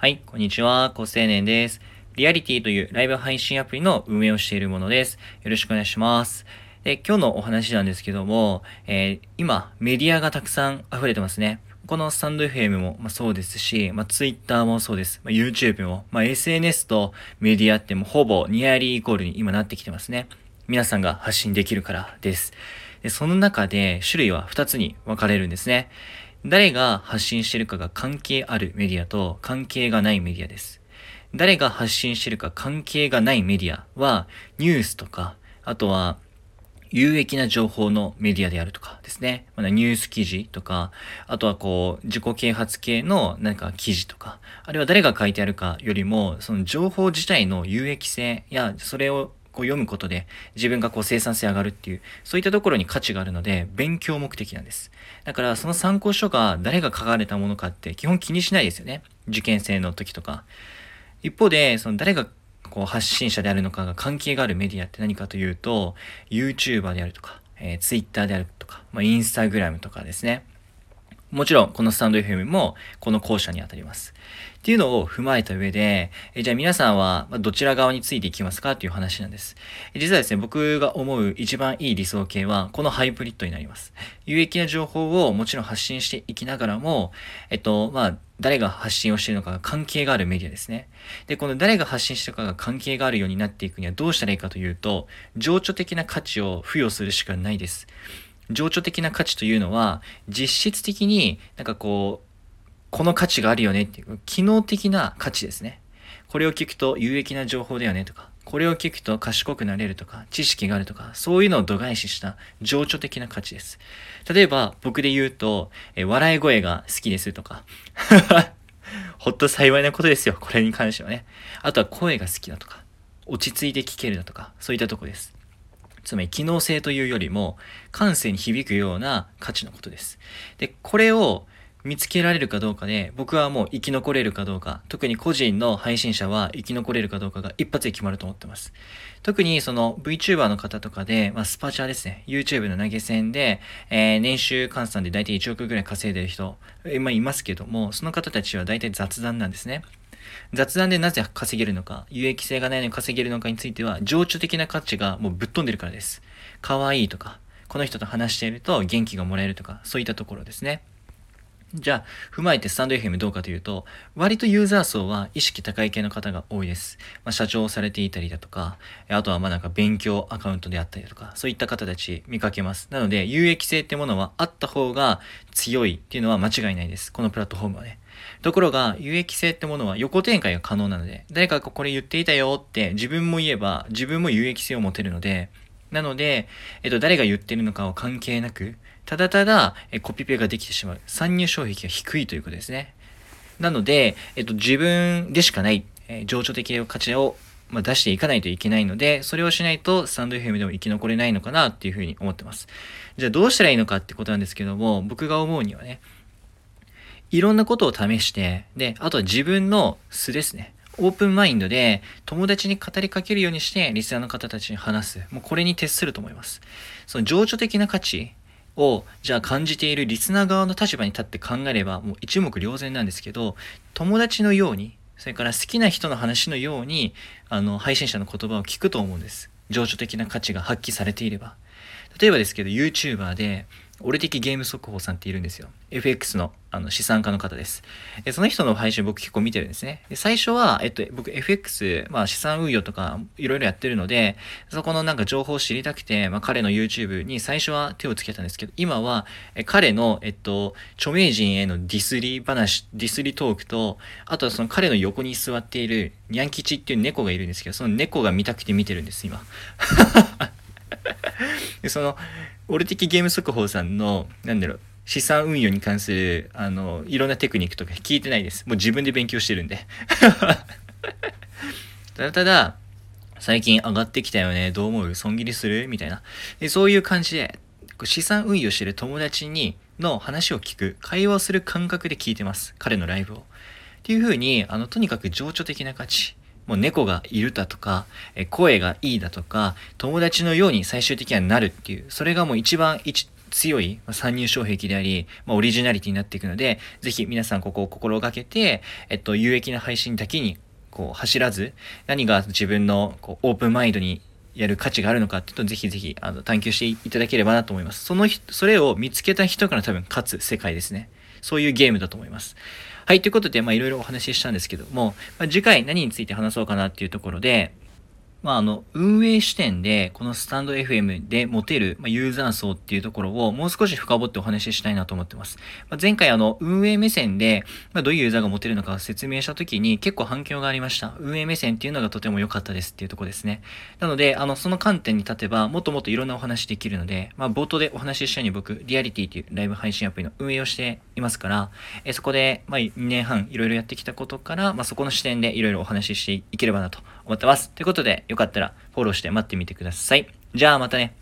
はい、こんにちは、高青年です。リアリティというライブ配信アプリの運営をしているものです。よろしくお願いします。で、今日のお話なんですけども、えー、今、メディアがたくさん溢れてますね。このスタンド FM も、まあ、そうですし、まあ、Twitter もそうです。まあ、YouTube も、まあ、SNS とメディアってもほぼニアリーイコールに今なってきてますね。皆さんが発信できるからです。で、その中で種類は2つに分かれるんですね。誰が発信してるかが関係あるメディアと関係がないメディアです。誰が発信してるか関係がないメディアはニュースとか、あとは有益な情報のメディアであるとかですね。まニュース記事とか、あとはこう、自己啓発系の何か記事とか、あるいは誰が書いてあるかよりも、その情報自体の有益性や、それをこう読むことで自分がこう生産性上がるっていう、そういったところに価値があるので、勉強目的なんです。だからその参考書が誰が書かれたものかって基本気にしないですよね。受験生の時とか。一方で、その誰がこう発信者であるのかが関係があるメディアって何かというと、YouTuber であるとか、えー、Twitter であるとか、まあ、Instagram とかですね。もちろん、このスタンド FM も、この校舎にあたります。っていうのを踏まえた上で、えじゃあ皆さんはどちら側についていきますかっていう話なんです。実はですね、僕が思う一番いい理想形は、このハイブリッドになります。有益な情報をもちろん発信していきながらも、えっと、まあ、誰が発信をしているのかが関係があるメディアですね。で、この誰が発信してるかが関係があるようになっていくにはどうしたらいいかというと、情緒的な価値を付与するしかないです。情緒的な価値というのは、実質的になんかこう、この価値があるよねっていう、機能的な価値ですね。これを聞くと有益な情報だよねとか、これを聞くと賢くなれるとか、知識があるとか、そういうのを度外視した情緒的な価値です。例えば、僕で言うと、え笑い声が好きですとか、ほっと幸いなことですよ、これに関してはね。あとは声が好きだとか、落ち着いて聞けるだとか、そういったとこです。つまり機能性というよりも感性に響くような価値のことです。で、これを見つけられるかどうかで、僕はもう生き残れるかどうか、特に個人の配信者は生き残れるかどうかが一発で決まると思ってます。特にその VTuber の方とかで、まあ、スパチャですね、YouTube の投げ銭で、えー、年収換算で大体1億ぐらい稼いでる人、えー、まあ、いますけども、その方たちは大体雑談なんですね。雑談でなぜ稼げるのか、有益性がないのに稼げるのかについては、情緒的な価値がもうぶっ飛んでるからです。可愛いとか、この人と話していると元気がもらえるとか、そういったところですね。じゃあ、踏まえてスタンド FM どうかというと、割とユーザー層は意識高い系の方が多いです。まあ、社長をされていたりだとか、あとはまあなんか勉強アカウントであったりだとか、そういった方たち見かけます。なので、有益性ってものはあった方が強いっていうのは間違いないです。このプラットフォームはね。ところが、有益性ってものは横展開が可能なので、誰かがこれ言っていたよって自分も言えば、自分も有益性を持てるので、なので、えっと、誰が言ってるのかを関係なく、ただただ、えコピペができてしまう。参入障壁が低いということですね。なので、えっと、自分でしかない、え情緒的価値を、ま、出していかないといけないので、それをしないとスタンド FM でも生き残れないのかなっていうふうに思ってます。じゃあどうしたらいいのかってことなんですけども、僕が思うにはね、いろんなことを試して、で、あとは自分の素ですね。オープンマインドで友達に語りかけるようにしてリスナーの方たちに話す。もうこれに徹すると思います。その情緒的な価値をじゃあ感じているリスナー側の立場に立って考えればもう一目瞭然なんですけど友達のようにそれから好きな人の話のようにあの配信者の言葉を聞くと思うんです情緒的な価値が発揮されていれば例えばですけど YouTuber で俺的ゲーム速報さんっているんですよ。FX のあの資産家の方です。でその人の配信僕結構見てるんですね。で最初は、えっと、僕 FX、まあ資産運用とかいろいろやってるので、そこのなんか情報を知りたくて、まあ彼の YouTube に最初は手をつけたんですけど、今はえ彼の、えっと、著名人へのディスり話、ディスりトークと、あとはその彼の横に座っているニャン吉っていう猫がいるんですけど、その猫が見たくて見てるんです、今。でその俺的ゲーム速報さんの、なんだろう、資産運用に関する、あの、いろんなテクニックとか聞いてないです。もう自分で勉強してるんで。ただただ、最近上がってきたよね。どう思う？損切りする？みたいな。でそういう感じで、資産運用してる友達に、の話を聞く、会話をする感覚で聞いてます。彼のライブを。っていう風に、あの、とにかく情緒的な価値。もう猫がいるだとか、え声がいいだとか、友達のように最終的にはなるっていう、それがもう一番、強い参入障壁であり、まあ、オリジナリティになっていくので、ぜひ皆さんここを心がけて、えっと、有益な配信だけにこう走らず、何が自分のこうオープンマインドにやる価値があるのかっていうと、ぜひぜひあの探求していただければなと思います。その、それを見つけた人から多分勝つ世界ですね。そういうゲームだと思います。はい、ということで、まあいろいろお話ししたんですけども、まあ、次回何について話そうかなっていうところで、まあ、あの、運営視点で、このスタンド FM で持てる、まあ、ユーザー層っていうところをもう少し深掘ってお話ししたいなと思ってます。まあ、前回あの、運営目線で、まあ、どういうユーザーが持てるのかを説明したときに結構反響がありました。運営目線っていうのがとても良かったですっていうところですね。なので、あの、その観点に立てば、もっともっといろんなお話できるので、まあ、冒頭でお話ししたように僕、リアリティというライブ配信アプリの運営をしていますから、えそこで、まあ、2年半いろいろやってきたことから、まあ、そこの視点でいろいろお話ししていければなと思ってます。ということで、よかったらフォローして待ってみてください。じゃあまたね。